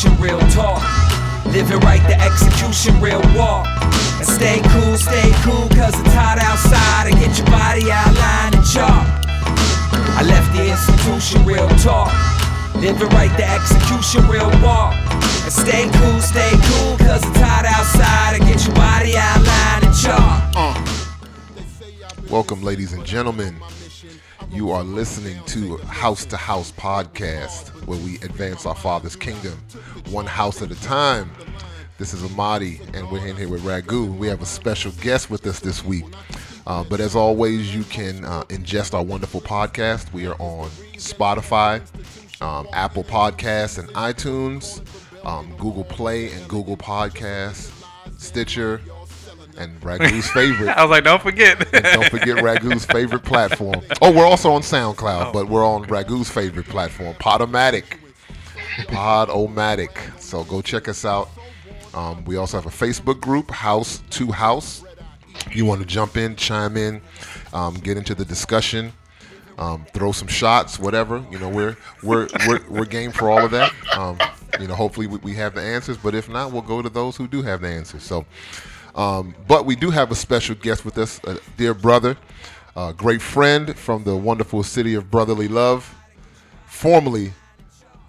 institution, real talk. Living right, the execution, real walk. And stay cool, stay cool, cause it's hot outside. And get your body outlined and. I left the institution, real talk. Living right, the execution, real walk. And stay cool, stay cool, cause it's hot outside. And get your body outlined and chalk. Welcome, ladies and gentlemen. You are listening to House to House podcast, where we advance our Father's kingdom one house at a time. This is Amadi, and we're in here with Ragu. We have a special guest with us this week. Uh, but as always, you can uh, ingest our wonderful podcast. We are on Spotify, um, Apple Podcasts, and iTunes, um, Google Play and Google Podcasts, Stitcher, and Ragu's favorite. I was like, don't forget. Don't forget Ragu's favorite platform. Oh, we're also on SoundCloud, but we're on Ragu's favorite platform, Podomatic. Podomatic. So go check us out. Um, we also have a Facebook group, House to House. If you want to jump in, chime in, um, get into the discussion, um, throw some shots, whatever. You know, we're we're we're, we're game for all of that. Um, you know, hopefully we, we have the answers, but if not, we'll go to those who do have the answers. So. Um, but we do have a special guest with us, a dear brother, a great friend from the wonderful city of brotherly love, formerly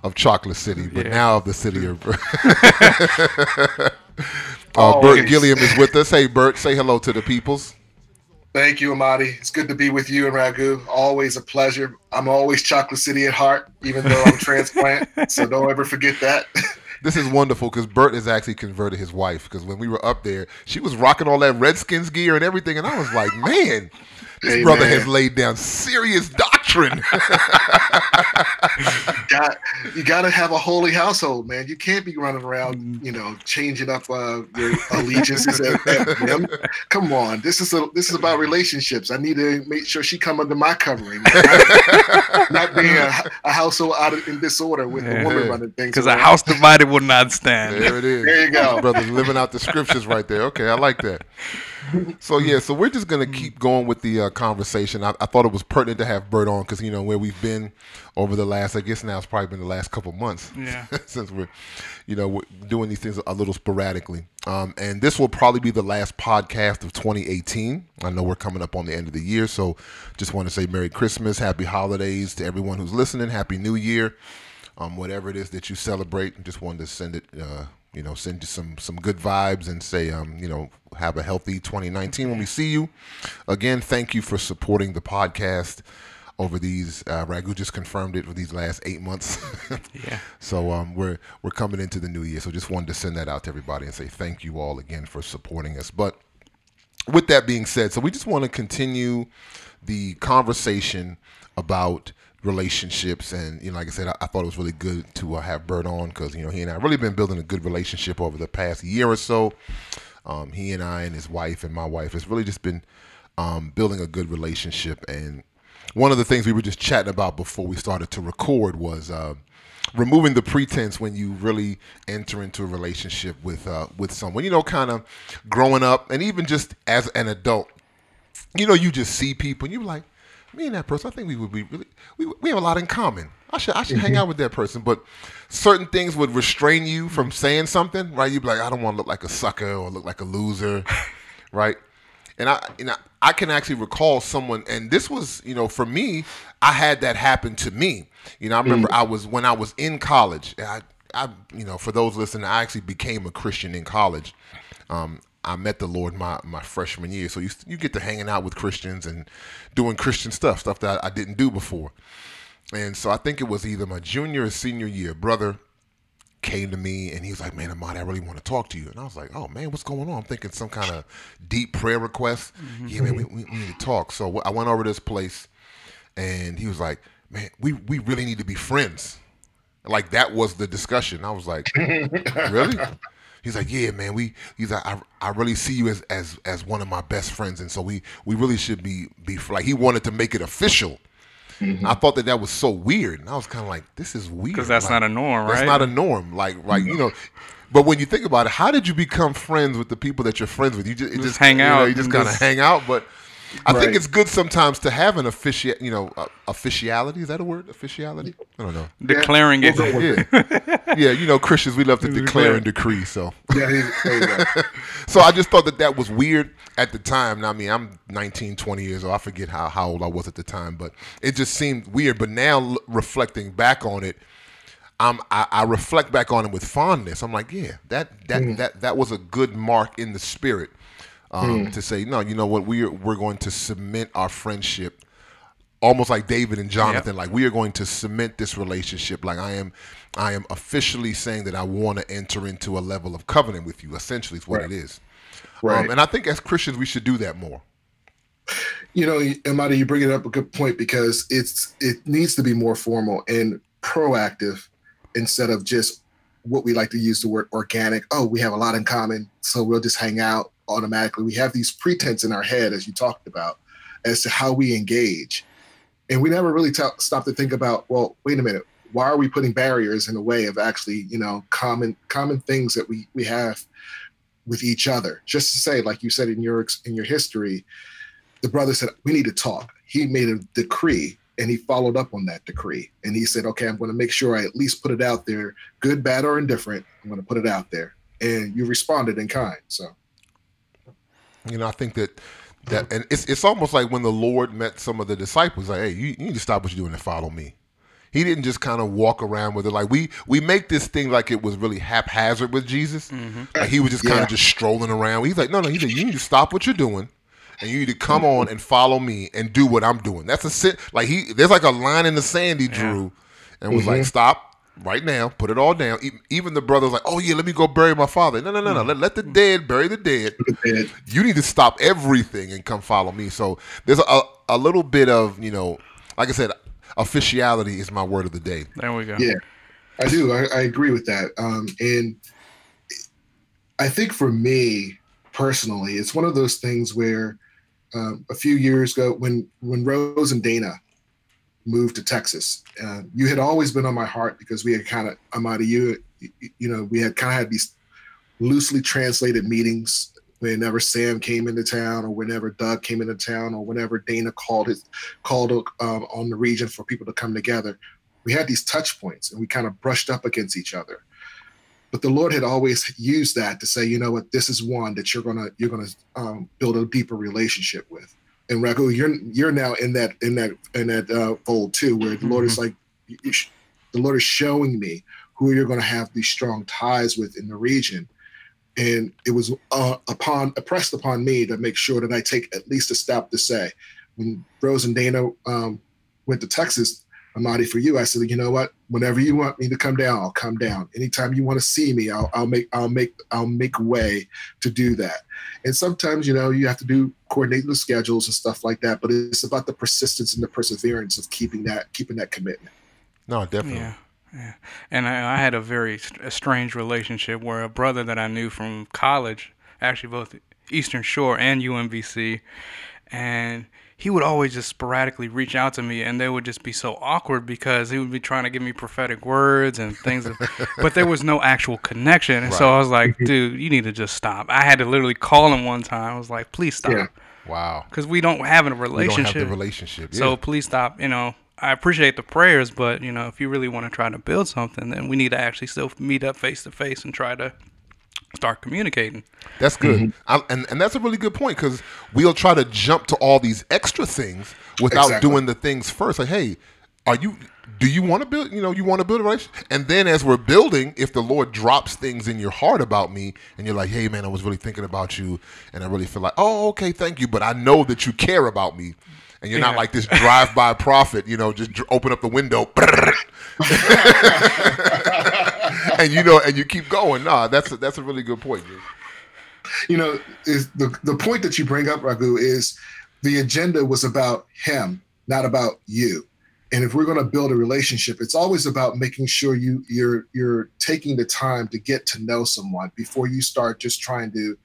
of Chocolate City, but Yeah. now of the city of. uh, Bert Gilliam is with us. Hey, Bert, say hello to the peoples. Thank you, Amadi. It's good to be with you and Ragu. Always a pleasure. I'm always Chocolate City at heart, even though I'm transplant. so don't ever forget that. This is wonderful because Bert has actually converted his wife. Because when we were up there, she was rocking all that Redskins gear and everything, and I was like, man, this brother has laid down serious doctrine. got, you got to have a holy household, man. You can't be running around, you know, changing up uh, your allegiances at, at. Come on, this is a this is about relationships. I need to make sure she come under my covering, not, not being a, a household out of, in disorder with a woman running things. Because a house divided will not stand. There it is. There you go. Brother's living out the scriptures right there. Okay, I like that. So yeah, so we're just gonna keep going with the uh, conversation. I, I thought it was pertinent to have Bert on because you know where we've been over the last. I guess now it's probably been the last couple months. Yeah. since we're, you know, we're doing these things a little sporadically. Um, and this will probably be the last podcast of 2018. I know we're coming up on the end of the year, so just want to say Merry Christmas, Happy Holidays to everyone who's listening. Happy New Year um, whatever it is that you celebrate. Just wanted to send it, uh, you know, send you some some good vibes and say, um, you know, have a healthy 2019 when we see you. Again, thank you for supporting the podcast over these. Uh, Ragu just confirmed it for these last eight months. Yeah. So um, we're we're coming into the new year. So just wanted to send that out to everybody and say thank you all again for supporting us. But with that being said, so we just want to continue the conversation about relationships and you know like i said i, I thought it was really good to uh, have bert on because you know he and i really been building a good relationship over the past year or so um, he and i and his wife and my wife has really just been um, building a good relationship and one of the things we were just chatting about before we started to record was uh, removing the pretense when you really enter into a relationship with uh, with someone. You know, kind of growing up, and even just as an adult, you know, you just see people, and you're like, me and that person, I think we would be really, we, we have a lot in common. I should I should hang out with that person, but certain things would restrain you from saying something, right? You'd be like, I don't want to look like a sucker or look like a loser, right? And I, you know, I can actually recall someone, and this was, you know, for me, I had that happen to me. You know, I remember I was when I was in college. I, I, you know, for those listening, I actually became a Christian in college. Um, I met the Lord my, my freshman year, so you you get to hanging out with Christians and doing Christian stuff, stuff that I didn't do before. And so I think it was either my junior or senior year. Brother came to me and he was like, "Man, Amadi, I really want to talk to you." And I was like, "Oh man, what's going on?" I'm thinking some kind of deep prayer request. Mm-hmm. Yeah, man, we, we, we need to talk. So I went over to this place, and he was like, "Man, we we really need to be friends." Like that was the discussion. I was like, "Really?" He's like, "Yeah, man. We." He's like, "I, I really see you as as as one of my best friends, and so we we really should be be like." He wanted to make it official. Mm-hmm. I thought that that was so weird, and I was kind of like, "This is weird." Because that's Like, not a norm, that's not a norm. Like, like you mm-hmm. know. But when you think about it, how did you become friends with the people that you're friends with? You just, it Just just hang you know, out you just and kind of hang out. But I think it's good sometimes to have an official, you know, uh, officiality. Is that a word? Officiality? I don't know. Declaring it. We'll go with Yeah, yeah. You know, Christians we love to declare and decree. So, Yeah, there there you go. so I just thought that that was weird at the time. Now, I mean, I'm 19, 20 years old. I forget how, how old I was at the time, but it just seemed weird. But now, l- reflecting back on it, I'm, I, I reflect back on it with fondness. I'm like, yeah, that that that that was a good mark in the spirit um, to say, no, you know what, we're we're going to cement our friendship, almost like David and Jonathan. Like we are going to cement this relationship. Like I am, I am officially saying that I want to enter into a level of covenant with you. Essentially, is what Right. it is. Right. Um, and I think as Christians, we should do that more. you know, Amadi, you bring it up a good point because it's it needs to be more formal and proactive instead of just what we like to use the word organic. Oh, we have a lot in common, so we'll just hang out automatically. We have these pretense in our head, as you talked about, as to how we engage, and we never really ta- stop to think about. Well, wait a minute. Why are we putting barriers in the way of actually, you know, common common things that we we have with each other? Just to say, like you said in your in your history, the brother said, We need to talk. He made a decree and he followed up on that decree. And he said, Okay, I'm going to make sure I at least put it out there, good, bad, or indifferent. I'm going to put it out there. And you responded in kind. So, You know, I think that that, and it's it's almost like when the Lord met some of the disciples, like, hey, you, you need to stop what you're doing and follow me. He didn't just kind of walk around with it. Like we we make this thing like it was really haphazard with Jesus. Mm-hmm. Like he was just kind Yeah. of just strolling around. He's like, no, no. He said, you need to stop what you're doing, and you need to come on and follow me and do what I'm doing. That's a sin. Like he, there's like a line in the sand he drew, and was mm-hmm. like, stop right now, put it all down. E- Even the brothers like, oh yeah, let me go bury my father. No, no, no, no. Let, let the dead bury the dead you need to stop everything and come follow me. So there's a, a little bit of, you know, like I said, officiality is my word of the day. There we go. yeah, I do. I, I agree with that. Um, and I think for me personally, it's one of those things where um, a few years ago, when when Rose and Dana moved to Texas, uh, you had always been on my heart because we had kind of Amadi, you you know, we had kind of had these loosely translated meetings whenever Sam came into town, or whenever Doug came into town, or whenever Dana called his called um, on the region for people to come together. We had these touch points, and we kind of brushed up against each other. But the Lord had always used that to say, you know what, this is one that you're gonna you're gonna um, build a deeper relationship with. And Ragu, you're you're now in that in that in that uh, fold too, where the Lord is like, you sh- the Lord is showing me who you're going to have these strong ties with in the region, and it was uh, upon pressed upon me to make sure that I take at least a step to say, when Rose and Dana um, went to Texas, Amadi, for you, I said, you know what? Whenever you want me to come down, I'll come down. Anytime you want to see me, I'll, I'll make I'll make I'll make way to do that. And sometimes, you know, you have to do coordinate the schedules and stuff like that. But it's about the persistence and the perseverance of keeping that keeping that commitment. No, definitely. Yeah, yeah. And I, I had a very st- a strange relationship where a brother that I knew from college, actually both Eastern Shore and UMBC, and he would always just sporadically reach out to me, and they would just be so awkward because he would be trying to give me prophetic words and things, but there was no actual connection. And so I was like, dude, you need to just stop. I had to literally call him one time. I was like, please stop, Yeah. Wow. because we don't have a relationship. We don't have the relationship. So please stop. You know, I appreciate the prayers, but you know, if you really want to try to build something, then we need to actually still meet up face to face and try to start communicating. That's good. Mm-hmm. I, and, and that's a really good point because we'll try to jump to all these extra things without Exactly. doing the things first. Like, hey, are you do you want to build you know you want to build a relationship and then as we're building if the lord drops things in your heart about me and you're like hey man i was really thinking about you and i really feel like oh okay thank you but i know that you care about me and you're not like this drive-by prophet you know just open up the window and you know and you keep going nah that's a, that's a really good point dude. you know, is the the point that you bring up, Ragu, is the agenda was about him, not about you. And if we're going to build a relationship, it's always about making sure you you're you're taking the time to get to know someone before you start just trying to,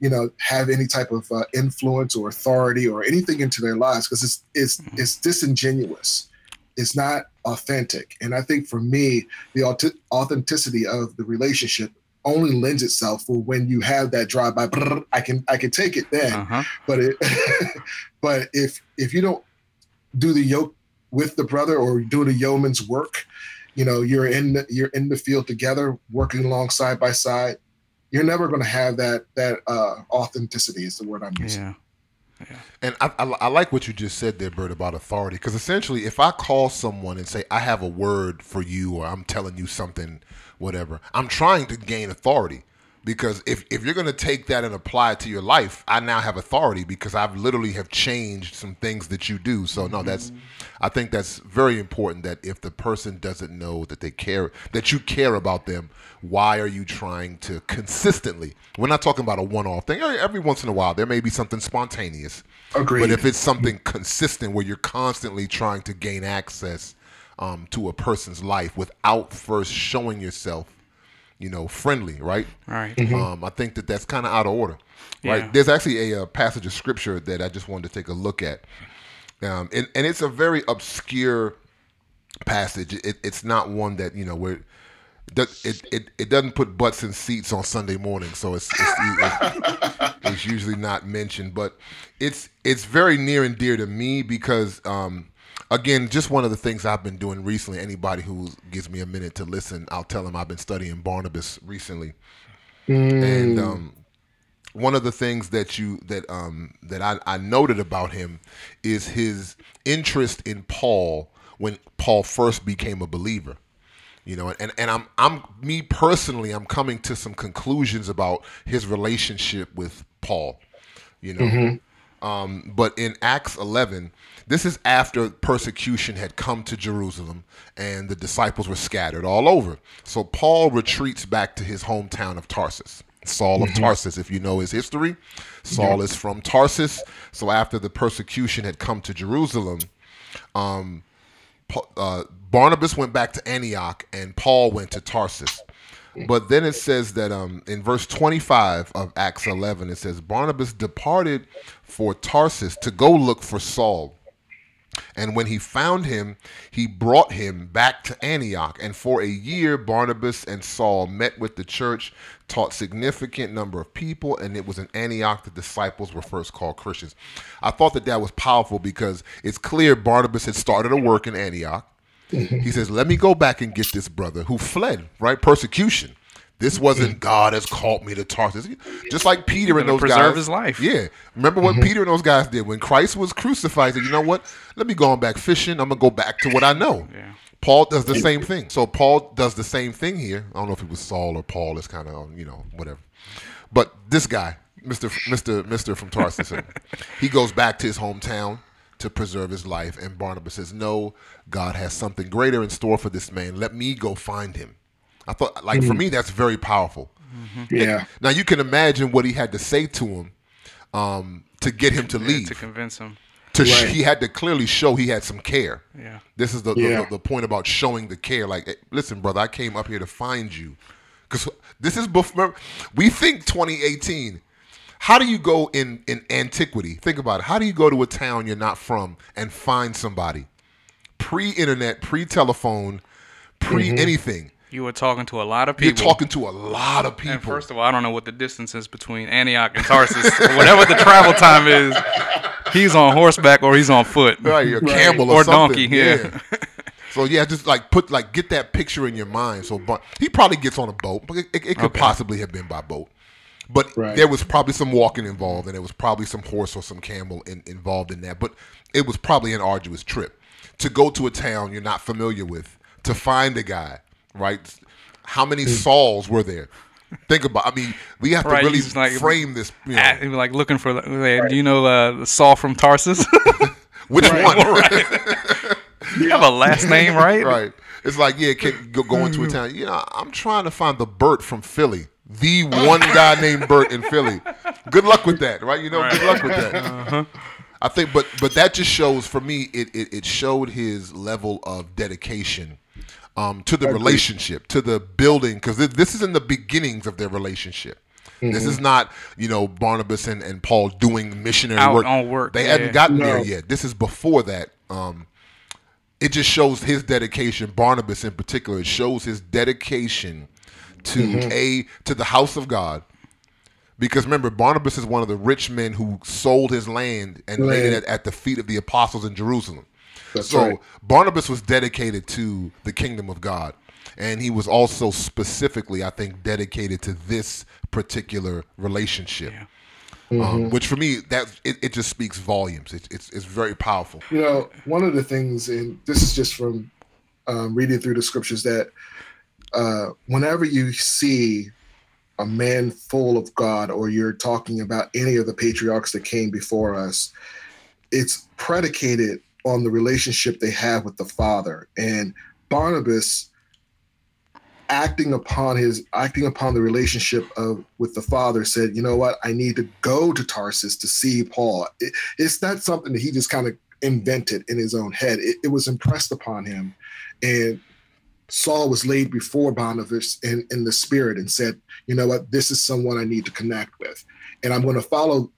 you know, have any type of uh, influence or authority or anything into their lives because it's it's it's disingenuous. It's not authentic. And I think for me, the aut- authenticity of the relationship only lends itself for when you have that drive by. I can I can take it then, uh-huh. but it, but if if you don't do the yoke with the brother or do the yeoman's work, you know you're in the, you're in the field together, working along side by side. You're never going to have that that uh, authenticity. Is the word I'm using. Yeah. Yeah. And I, I, I, like what you just said there, Bert, about authority. Because essentially, if I call someone and say, I have a word for you, or I'm telling you something whatever. I'm trying to gain authority because if, if you're going to take that and apply it to your life i now have authority because i've literally have changed some things that you do. So no that's i think that's very important that if the person doesn't know that they care that you care about them why are you trying to consistently we're not talking about a one-off thing. Every once in a while there may be something spontaneous. Agreed. but if it's something consistent where you're constantly trying to gain access um, to a person's life without first showing yourself, you know, friendly, right? Right. Mm-hmm. Um, I think that that's kind of out of order, right? Yeah. There's actually a, a, uh, passage of scripture that I just wanted to take a look at, um, and and it's a very obscure passage. It, it's not one that you know where. It, it, it doesn't put butts in seats on Sunday morning, so it's it's, it's, it's usually not mentioned. But it's it's very near and dear to me because um, again, just one of the things I've been doing recently. Anybody who gives me a minute to listen, I'll tell them I've been studying Barnabas recently, mm. and um, one of the things that you that um, that I, I noted about him is his interest in Paul when Paul first became a believer you know and, and i'm i'm me personally i'm coming to some conclusions about his relationship with paul you know mm-hmm. Um, but in acts 11 this is after persecution had come to Jerusalem and the disciples were scattered all over. So Paul retreats back to his hometown of Tarsus. Saul of mm-hmm. Tarsus, if you know his history. Saul yeah. is from Tarsus. So after the persecution had come to Jerusalem, um, uh, Barnabas went back to Antioch and Paul went to Tarsus. But then it says that um, in verse 25 of Acts 11, it says, Barnabas departed for Tarsus to go look for Saul. And when he found him, he brought him back to Antioch. And for a year, Barnabas and Saul met with the church, taught significant number of people, and it was in Antioch the disciples were first called Christians. I thought that that was powerful because it's clear Barnabas had started a work in Antioch. He says, "Let me go back and get this brother who fled right persecution." This wasn't God has called me to Tarsus. Just like Peter and those preserve guys. his life. Yeah. Remember what mm-hmm. Peter and those guys did when Christ was crucified? Said, you know what? Let me go on back fishing. I'm gonna go back to what I know. Yeah. Paul does the same thing. So Paul does the same thing here. I don't know if it was Saul or Paul. It's kind of you know whatever. But this guy, Mister Mister Mister from Tarsus, he goes back to his hometown to preserve his life. And Barnabas says, "No, God has something greater in store for this man. Let me go find him." I thought, like, mm-hmm. for me, that's very powerful. Mm-hmm. Yeah. And now you can imagine what he had to say to him um, to get him to leave. to convince him. To right. sh- he had to clearly show he had some care. Yeah. This is the, yeah. the, the, point about showing the care. Like, hey, listen, brother, I came up here to find you. Because this is before, we think 2018. How do you go in, in antiquity? Think about it. How do you go to a town you're not from and find somebody? Pre internet, pre telephone, pre anything. Mm-hmm. You were talking to a lot of people. You're talking to a lot of people. And first of all, I don't know what the distance is between Antioch and Tarsus. Whatever the travel time is, he's on horseback or he's on foot. Right, a camel or, or donkey. Yeah. yeah. so yeah, just like put like get that picture in your mind. So, but he probably gets on a boat, but it, it, it could okay. possibly have been by boat. But right. there was probably some walking involved, and there was probably some horse or some camel in, involved in that. But it was probably an arduous trip to go to a town you're not familiar with to find a guy right? How many Sauls were there? Think about. I mean, we have to really like, frame this. You know. at, like looking for. Like, right. Do you know uh, Saul from Tarsus? Which right. one? Right. you have a last name, right? Right. It's like yeah, can go, go into a town. You know, I'm trying to find the Bert from Philly. The one guy named Bert in Philly. Good luck with that, right? You know, good luck with that. Uh-huh. I think, but but that just shows for me. It, it it showed his level of dedication um, to the relationship, to the building, because this is in the beginnings of their relationship. Mm-hmm. This is mm-hmm. not, you know, Barnabas and, and Paul doing missionary Out work. On work. They yeah. hadn't gotten no. there yet. This is before that. Um, it just shows his dedication, Barnabas in particular. It shows his dedication to a to the house of God. Because remember, Barnabas is one of the rich men who sold his land and laid it at, at the feet of the apostles in Jerusalem. That's so right. Barnabas was dedicated to the kingdom of God. And he was also specifically, I think, dedicated to this particular relationship. Mm-hmm. Um, which for me, that it, it just speaks volumes. It, it's it's very powerful. You know, one of the things, and this is just from um, reading through the scriptures, that uh, whenever you see a man full of God, or you're talking about any of the patriarchs that came before us, it's predicated on the relationship they have with the Father. And Barnabas acting upon his acting upon the relationship of with the father said you know what? I need to go to tarsus to see paul. It, it's not something that he just kind of invented in his own head. It, it was impressed upon him. And saul was laid before barnabas in, in the spirit and said you know what? This is someone i need to connect with. And i'm going to follow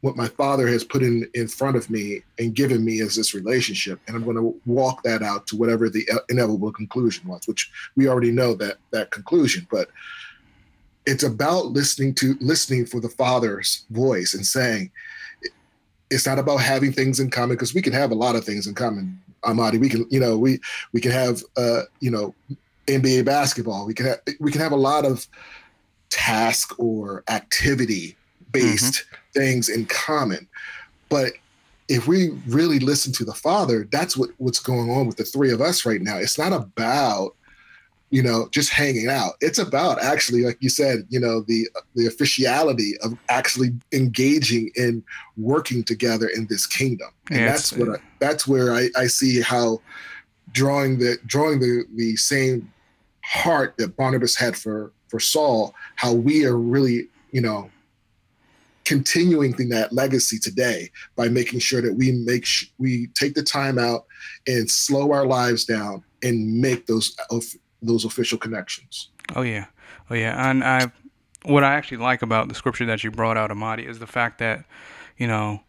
what my father has put in in front of me and given me as this relationship. And i'm going to walk that out to whatever the inevitable conclusion was which we already know that that conclusion. But it's about listening to listening for the father's voice and saying it's not about having things in common because we can have a lot of things in common amadi we can you know we we can have uh you know nba basketball. We can have we can have a lot of task or activity based things in common. But if we really listen to the father that's what what's going on with the three of us right now. It's not about you know just hanging out. It's about actually like you said you know the the officiality of actually engaging in working together in this kingdom. And Yeah, that's what I, that's where I, I see how drawing the drawing the the same heart that barnabas had for for saul how we are really you know continuing that legacy today by making sure that we make sh- we take the time out and slow our lives down and make those of those official connections. Oh yeah, oh yeah. And I, what I actually like about the scripture that you brought out, Amadi, is the fact that, you know,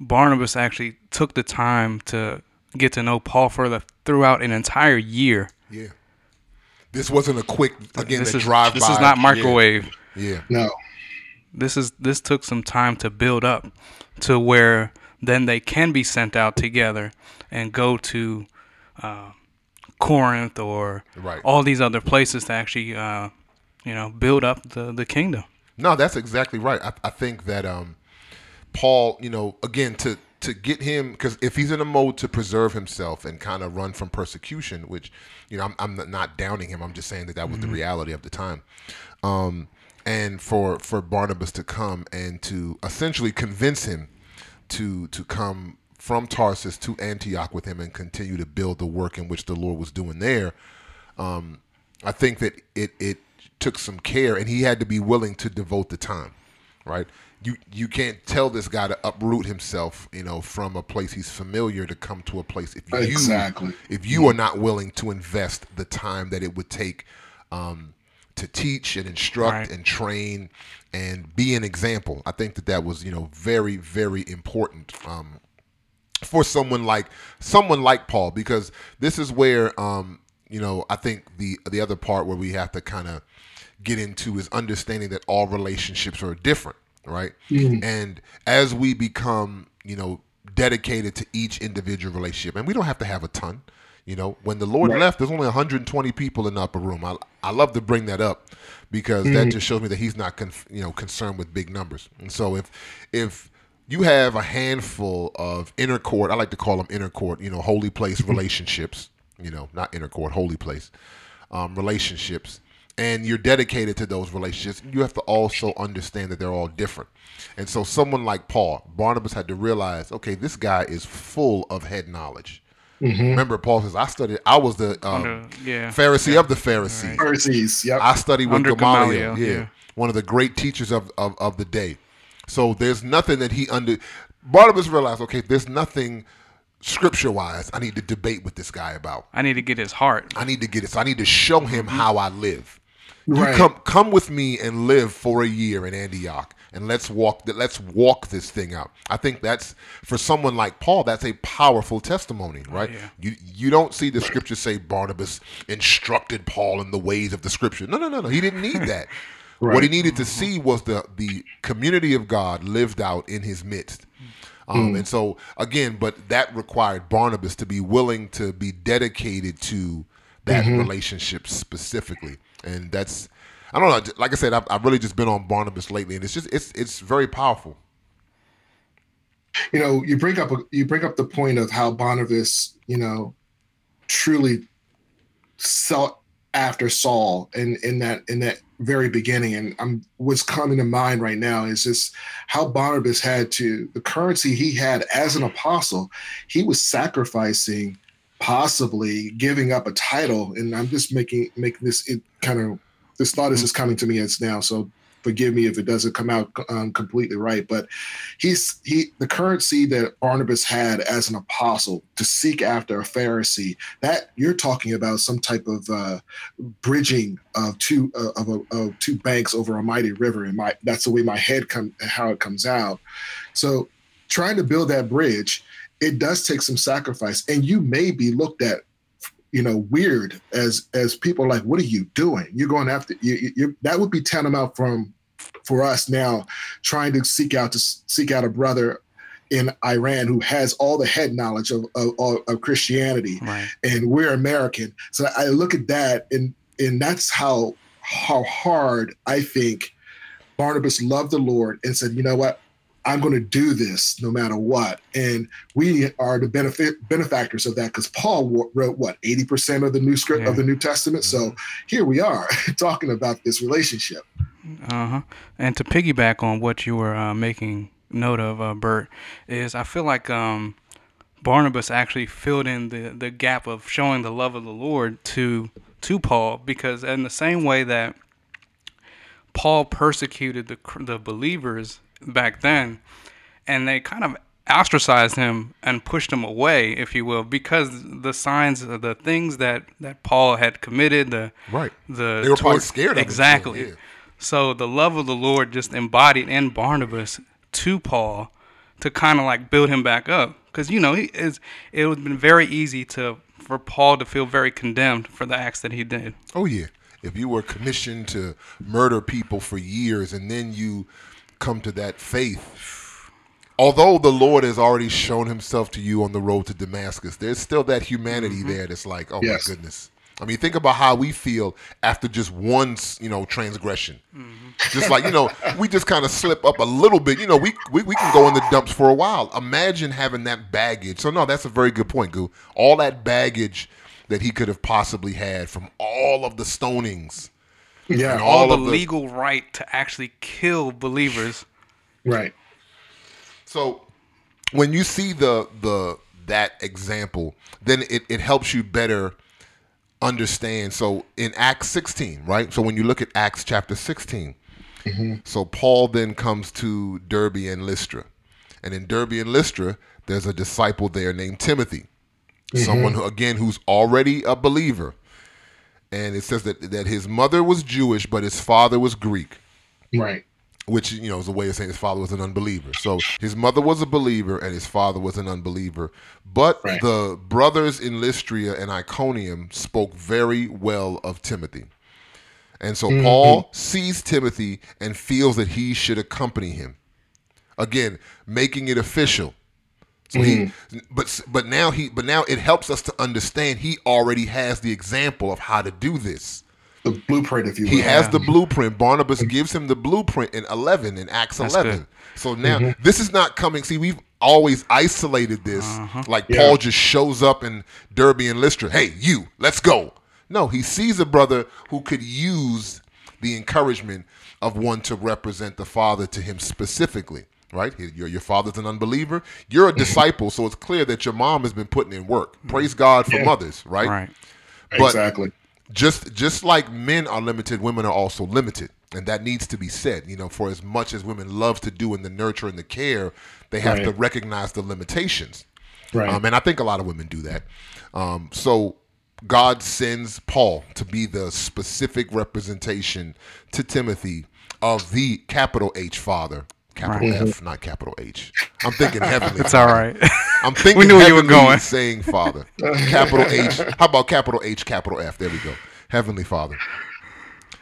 Barnabas actually took the time to get to know Paul further throughout an entire year. Yeah. This wasn't a quick again this the is drive this by. is not Yeah. microwave. Yeah. No, This is this took some time to build up to where then they can be sent out together and go to uh, Corinth or Right. all these other places to actually uh, you know build up the the kingdom. No, that's exactly right. I, I think that um, Paul, you know, again to to get him because if he's in a mode to preserve himself and kind of run from persecution, which you know I'm, I'm not downing him. I'm just saying that that was the reality of the time. Um, and for for Barnabas to come and to essentially convince him to to come from Tarsus to Antioch with him and continue to build the work in which the Lord was doing there. Um, I think that it it took some care, and he had to be willing to devote the time. Right? You you can't tell this guy to uproot himself, you know, from a place he's familiar to come to a place if you Exactly. if you are not willing to invest the time that it would take um, to teach and instruct Right. and train and be an example. I think that that was you know very very important um, for someone like someone like Paul because this is where um, you know I think the the other part where we have to kind of get into is understanding that all relationships are different, right? And as we become you know dedicated to each individual relationship, and we don't have to have a ton. You know, when the Lord left, there's only 120 people in the upper room. I, I love to bring that up because that just shows me that He's not, conf, you know, concerned with big numbers. And so if if you have a handful of inner court, I like to call them inner court, you know, holy place relationships, you know, not inner court, holy place um, relationships, and you're dedicated to those relationships, you have to also understand that they're all different. And so, someone like Paul, Barnabas had to realize, okay, this guy is full of head knowledge. Remember, Paul says, "I studied. I was the um, Under- yeah. Pharisee of the Pharisees. Pharisees. Yep. I studied with Under Gamaliel, Gamaliel, yeah, yeah. one of the great teachers of, of, of the day. So there's nothing that he under. Barnabas realized, okay, there's nothing scripture wise I need to debate with this guy about. I need to get his heart. I need to get it. So I need to show him mm-hmm. how I live. You come come with me and live for a year in Antioch, and let's walk th- let's walk this thing out. I think that's for someone like Paul, that's a powerful testimony, oh, right? yeah. You you don't see the scripture say Barnabas instructed Paul in the ways of the scripture. No, no, no, no. He didn't need that. What he needed to mm-hmm. see was the the community of God lived out in his midst. Um, mm. And so again, but that required Barnabas to be willing to be dedicated to that mm-hmm. relationship specifically, and that's I don't know. Like I said, I've, I've really just been on Barnabas lately, and it's just it's it's very powerful. you know you bring up a, you bring up the point of how Barnabas you know truly sought after Saul in in that in that very beginning and I'm what's coming to mind right now is just how Barnabas had to the currency he had as an apostle he was sacrificing possibly giving up a title and I'm just making making this it kind of this thought is mm-hmm. just coming to me as now so forgive me if it doesn't come out um, completely right but he's he the currency that barnabas had as an apostle to seek after a pharisee that you're talking about some type of uh, bridging of two uh, of, a, of two banks over a mighty river and my that's the way my head come how it comes out. So trying to build that bridge it does take some sacrifice and you may be looked at you know weird as as people like what are you doing you're going after you, you, that would be tantamount from for us now trying to seek out to seek out a brother in Iran who has all the head knowledge of, of, of of Christianity Right. and we're American. So I look at that and and that's how how hard I think Barnabas loved the Lord and said, you know what, I'm going to do this no matter what. And we are the benefit benefactors of that because Paul wa- wrote what 80% of the new script Yeah. of the New Testament. So here we are talking about this relationship. Uh huh. And to piggyback on what you were uh, making note of, uh, Bert, is I feel like um, Barnabas actually filled in the, the gap of showing the love of the Lord to to Paul because in the same way that Paul persecuted the the believers back then, and they kind of ostracized him and pushed him away, if you will, because the signs, the things that that Paul had committed, the Right. the They were probably scared of him, exactly. yeah. So the love of the Lord just embodied in Barnabas to Paul to kind of like build him back up, because you know he is. It would have been very easy to for Paul to feel very condemned for the acts that he did. Oh yeah. If you were commissioned to murder people for years and then you come to that faith, although the Lord has already shown himself to you on the road to Damascus, there's still that humanity mm-hmm. there that's like, oh Yes. my goodness. I mean, think about how we feel after just one, you know, transgression. Mm-hmm. Just like you know, we just kind of slip up a little bit. You know, we, we we can go in the dumps for a while. Imagine having that baggage. So no, that's a very good point, Goo. All that baggage that he could have possibly had from all of the stonings. Yeah, And All, all the the- legal right to actually kill believers. right. So when you see the the that example, then it, it helps you better understand. So in Acts 16, right? So when you look at Acts chapter 16, mm-hmm. so Paul then comes to Derbe and Lystra. And in Derbe and Lystra, there's a disciple there named Timothy. Mm-hmm. Someone who again who's already a believer. And it says that that his mother was Jewish, but his father was Greek Right. which you know is a way of saying his father was an unbeliever. So his mother was a believer and his father was an unbeliever. But Right. the brothers in Lystria and Iconium spoke very well of Timothy. And so mm-hmm. Paul sees Timothy and feels that he should accompany him. Again, making it official. So he mm-hmm. but but now he but now it helps us to understand he already has the example of how to do this. The blueprint, if you will. He has the blueprint. Barnabas mm-hmm. gives him the blueprint in 11 in Acts 11. good. So now mm-hmm. this is not coming. See, we've always isolated this uh-huh. like Yeah. Paul just shows up in Derbe and Lystra. Hey, you, let's go. No, he sees a brother who could use the encouragement of one to represent the Father to him specifically. Right? Your, your father's an unbeliever. You're a disciple, so it's clear that your mom has been putting in work. Praise God for Yeah. mothers, right? Right. but- exactly. just just like men are limited, women are also limited, and that needs to be said. You know, for as much as women love to do in the nurture and the care, they have to recognize the limitations. Right. Um, and I think a lot of women do that. Um, so God sends Paul to be the specific representation to Timothy of the capital H Father, capital Right. F, not capital H. I'm thinking heavenly. It's all right. I'm thinking We knew where you were going. saying Father. Capital H. How about capital H, capital F? There we go. Heavenly Father.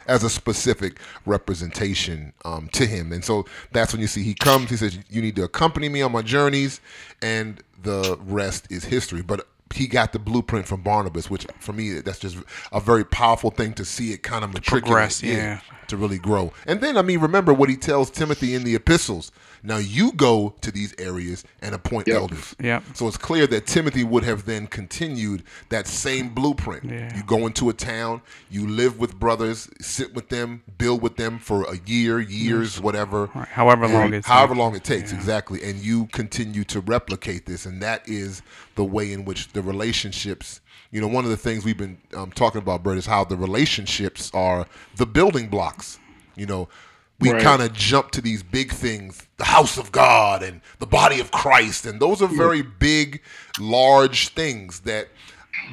As a specific representation um, to him. And so that's when you see he comes, he says, You need to accompany me on my journeys, and the rest is history. But he got the blueprint from Barnabas, which for me, that's just a very powerful thing to see it kind of matriculate. progress, yeah. To really grow. And then, I mean, remember what he tells Timothy in the epistles. Now you go to these areas and appoint Yep. elders. Yep. So it's clear that Timothy would have then continued that same blueprint. Yeah. You go into a town, you live with brothers, sit with them, build with them for a year, years, whatever. Right, however long And it however takes. long it takes, exactly. And you continue to replicate this, and that is the way in which the relationships. You know, one of the things we've been um, talking about, Bert, is how the relationships are the building blocks. You know, we Right. kind of jump to these big things, the house of God and the body of Christ, and those are very big, large things that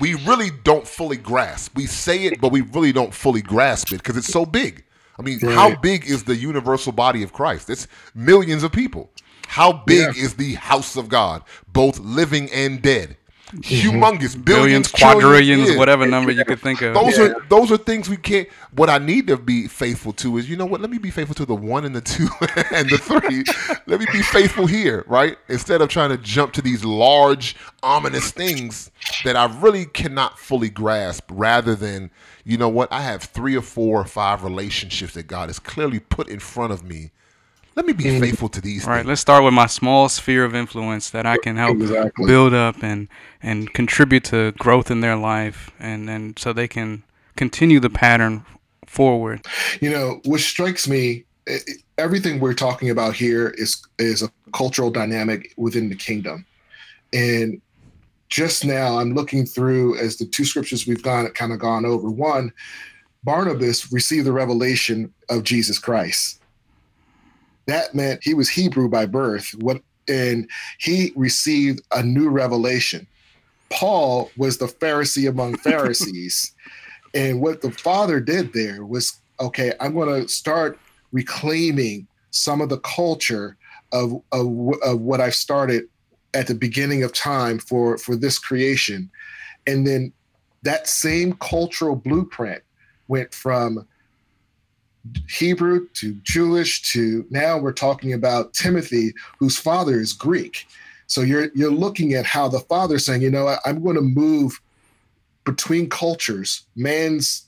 we really don't fully grasp. We say it, but we really don't fully grasp it because it's so big. I mean, how big is the universal body of Christ? It's millions of people. How big Yeah. is the house of God, both living and dead? Humongous, billions, Billions, quadrillions, whatever number you could think of. Those Yeah. are those are things we can't. What I need to be faithful to is, you know what? Let me be faithful to the one and the two and the three. Let me be faithful here, right? Instead of trying to jump to these large, ominous things that I really cannot fully grasp. Rather than, you know what? I have three or four or five relationships that God has clearly put in front of me. Let me be faithful to these Right. things. Let's start with my small sphere of influence that I can help Exactly. build up and and contribute to growth in their life, and and so they can continue the pattern forward. You know, what strikes me, everything we're talking about here is is a cultural dynamic within the kingdom, and just now I'm looking through as the two scriptures we've gone kind of gone over. One, Barnabas received the revelation of Jesus Christ. That meant he was Hebrew by birth. What and he received a new revelation. Paul was the Pharisee among Pharisees. and what the father did there was okay, I'm going to start reclaiming some of the culture of, of, of what I've started at the beginning of time for, for this creation. And then that same cultural blueprint went from Hebrew to Jewish to now we're talking about Timothy, whose father is Greek. So you're you're looking at how the father's saying, you know, I, I'm going to move between cultures, man's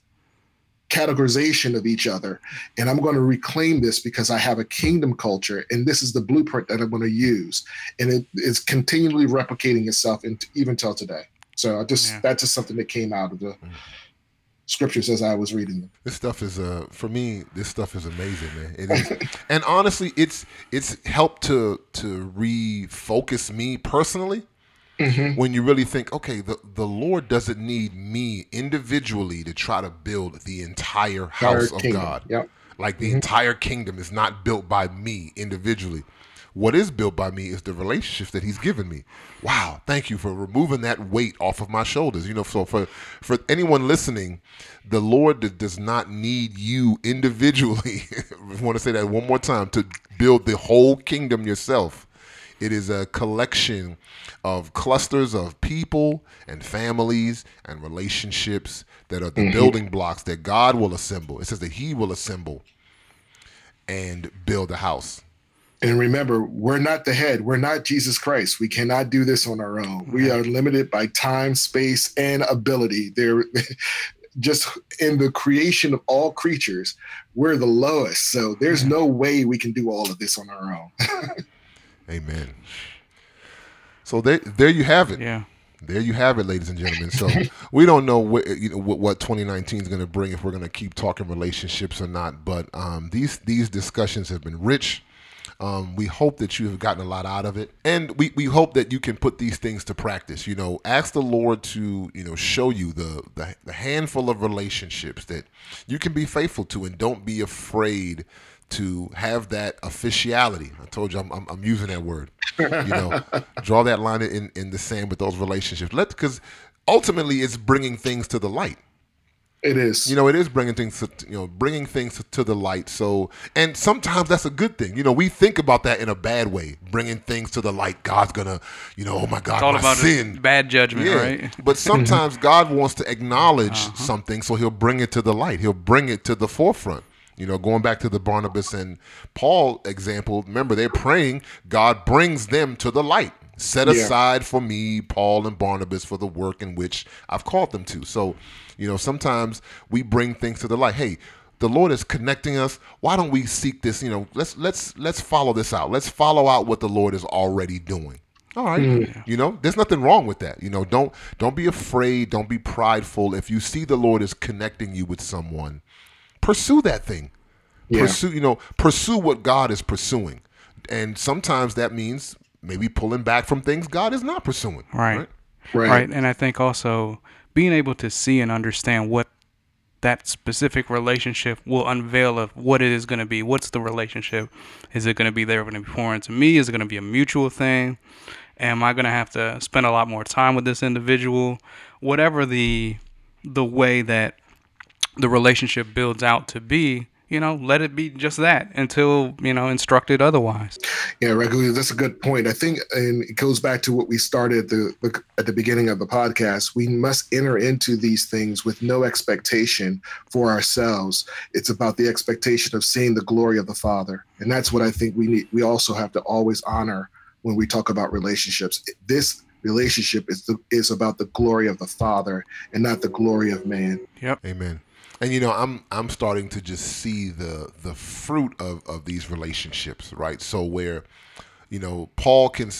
categorization of each other, and I'm going to reclaim this because I have a kingdom culture, and this is the blueprint that I'm going to use, and it is continually replicating itself, in, even till today. So I just Yeah. that's just something that came out of the mm. Scriptures as I was reading them. This stuff is uh for me. This stuff is amazing, man. It is, and honestly, it's it's helped to to refocus me personally. When you really think, okay, the the Lord doesn't need me individually to try to build the entire house of kingdom. God. Yep. Like the entire kingdom is not built by me individually. What is built by me is the relationships that He's given me. Wow, thank you for removing that weight off of my shoulders. You know, so for for anyone listening, the Lord does not need you individually. I want to say that one more time to build the whole kingdom yourself. It is a collection of clusters of people and families and relationships that are the mm-hmm. building blocks that God will assemble. It says that He will assemble and build a house. And remember, we're not the head. We're not Jesus Christ. We cannot do this on our own. We are limited by time, space, and ability. There, just in the creation of all creatures, we're the lowest. So there's no way we can do all of this on our own. Amen. So there, there you have it. Yeah. There you have it, ladies and gentlemen. So we don't know what you know what, what 2019 is going to bring if we're going to keep talking relationships or not. But um, these these discussions have been rich. Um, we hope that you have gotten a lot out of it, and we, we hope that you can put these things to practice. You know, ask the Lord to you know show you the, the the handful of relationships that you can be faithful to, and don't be afraid to have that officiality. I told you I'm, I'm, I'm using that word. You know, draw that line in, in the sand with those relationships. Let because ultimately it's bringing things to the light. It is. You know, it is bringing things to you know bringing things to the light. So, and sometimes that's a good thing. You know, we think about that in a bad way, bringing things to the light. God's gonna, you know, oh my God, It's all my about sin. bad judgment, Yeah, right? but sometimes God wants to acknowledge uh-huh. something, so He'll bring it to the light. He'll bring it to the forefront. You know, going back to the Barnabas and Paul example, remember they're praying, God brings them to the light. Set Yeah. aside for me, Paul and Barnabas, for the work in which I've called them to. So, you know, sometimes we bring things to the light. Hey, the Lord is connecting us. Why don't we seek this? You know, let's let's let's follow this out. Let's follow out what the Lord is already doing. All right. Mm. You know, there's nothing wrong with that. You know, don't don't be afraid, don't be prideful. If you see the Lord is connecting you with someone, pursue that thing. Yeah. Pursue, you know, pursue what God is pursuing. And sometimes that means maybe pulling back from things God is not pursuing. Right. Right. Right. And I think also being able to see and understand what that specific relationship will unveil of what it is going to be. What's the relationship? Is it going to be there going to be pouring into me? Is it going to be a mutual thing? Am I going to have to spend a lot more time with this individual? Whatever the the way that the relationship builds out to be, you know, let it be just that until, you know, instructed otherwise. Yeah, Ragu, that's a good point. I think, and it goes back to what we started the, the at the beginning of the podcast. We must enter into these things with no expectation for ourselves. It's about the expectation of seeing the glory of the Father, and that's what I think we need. We also have to always honor when we talk about relationships. This relationship is the, is about the glory of the Father and not the glory of man. Yep. Amen. And you know, I'm I'm starting to just see the the fruit of of these relationships, right? So where, you know, Paul can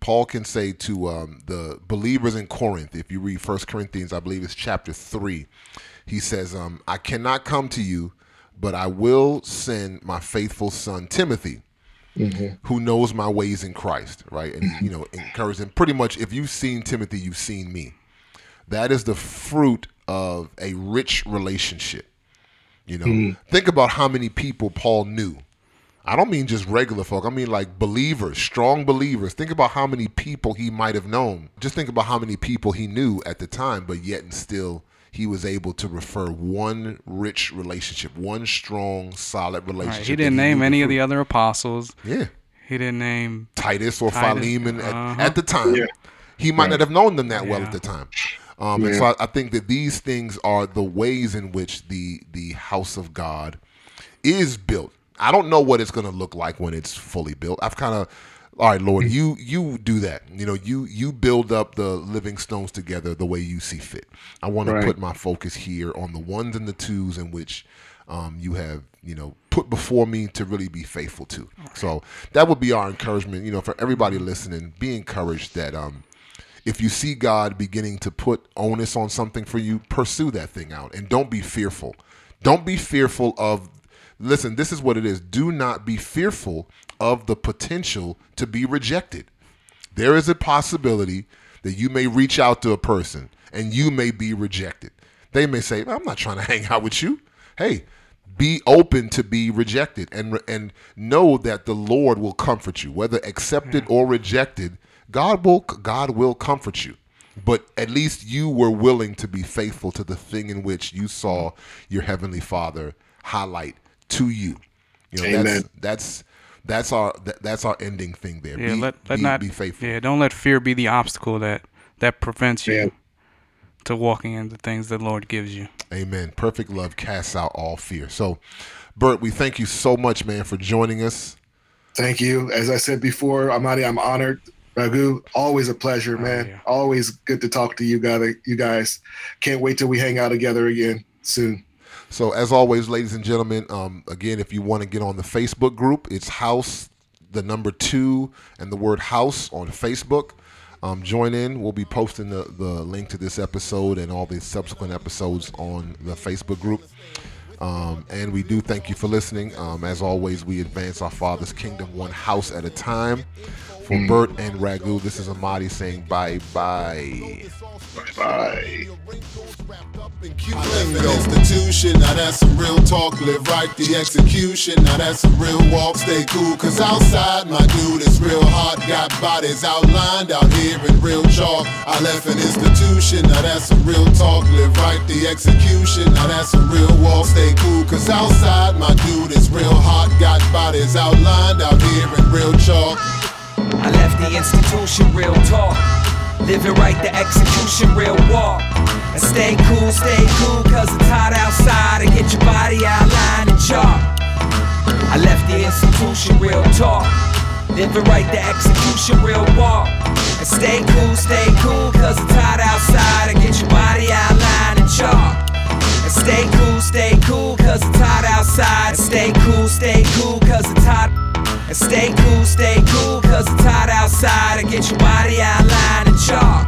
Paul can say to um, the believers in Corinth, if you read First Corinthians, I believe it's chapter three, he says, um, "I cannot come to you, but I will send my faithful son Timothy." Who knows my ways in Christ, right? And you know, encourage him. Pretty much, if you've seen Timothy, you've seen me. That is the fruit of a rich relationship. You know, think about how many people Paul knew. I don't mean just regular folk. I mean like believers, strong believers. Think about how many people he might have known. Just think about how many people he knew at the time, but yet and still he was able to refer one rich relationship, one strong, solid relationship. Right. He didn't name knew any of the other apostles. Yeah. He didn't name Titus or Titus, Philemon at, uh-huh. at the time. Yeah. He might not have known them that well at the time. Um, And so I, I think that these things are the ways in which the the house of God is built. I don't know what it's going to look like when it's fully built. I've kind of, all right, Lord, you you do that. You know, you you build up the living stones together the way you see fit. I want Right. to put my focus here on the ones and the twos in which um, you have, you know, put before me to really be faithful to. So that would be our encouragement. You know, for everybody listening, be encouraged that um, if you see God beginning to put onus on something for you, pursue that thing out and don't be fearful. Don't be fearful of, listen, this is what it is. Do not be fearful of the potential to be rejected. There is a possibility that you may reach out to a person and you may be rejected. They may say, I'm not trying to hang out with you. Hey, be open to be rejected and and know that the Lord will comfort you whether accepted hmm. or rejected God will God will comfort you but at least you were willing to be faithful to the thing in which you saw your heavenly father highlight to you you know that's Amen. that's that's our that, that's our ending thing there Yeah, be, let, let be, not be faithful Yeah, don't let fear be the obstacle that that prevents you Yeah. to walking into things the Lord gives you. Amen. Perfect love casts out all fear. So, Bert, we thank you so much, man, for joining us. Thank you. As I said before, Amadi, I'm honored. Ragu, always a pleasure, man. yeah. Always good to talk to you guys. You guys can't wait till we hang out together again soon. So, as always, ladies and gentlemen, um, again, if you want to get on the Facebook group, it's House, the number two, and the word House on Facebook. Um, join in. We'll be posting the, the link to this episode and all the subsequent episodes on the Facebook group. Um, and we do thank you for listening. Um, as always, we advance our Father's kingdom one house at a time. For mm. Bert and Ragu, this is Amadi saying bye bye. Bye bye. I left an institution, now that's some real talk. Live right the execution, now that's some real walk. Stay cool, cause outside, my dude, is real hot. Got bodies outlined out here in real chalk. I left an institution, now that's some real talk. Live right the execution, now that's some real walk. Stay cool, cause outside, my dude, is real hot. Got bodies outlined out here in real chalk. The institution, real talk. Living right, the execution, real walk. And stay cool, stay cool, cause it's hot outside. And get your body outlined and chalk. I left the institution, real talk. Living right, the execution, real walk. And stay cool, stay cool, cause it's hot outside. And get your body outlined and chalk. And stay cool, stay cool, cause it's hot outside. And stay cool, stay cool, cause it's hot. And stay cool, stay cool, cause it's hot outside. And get your body outlined and chalk.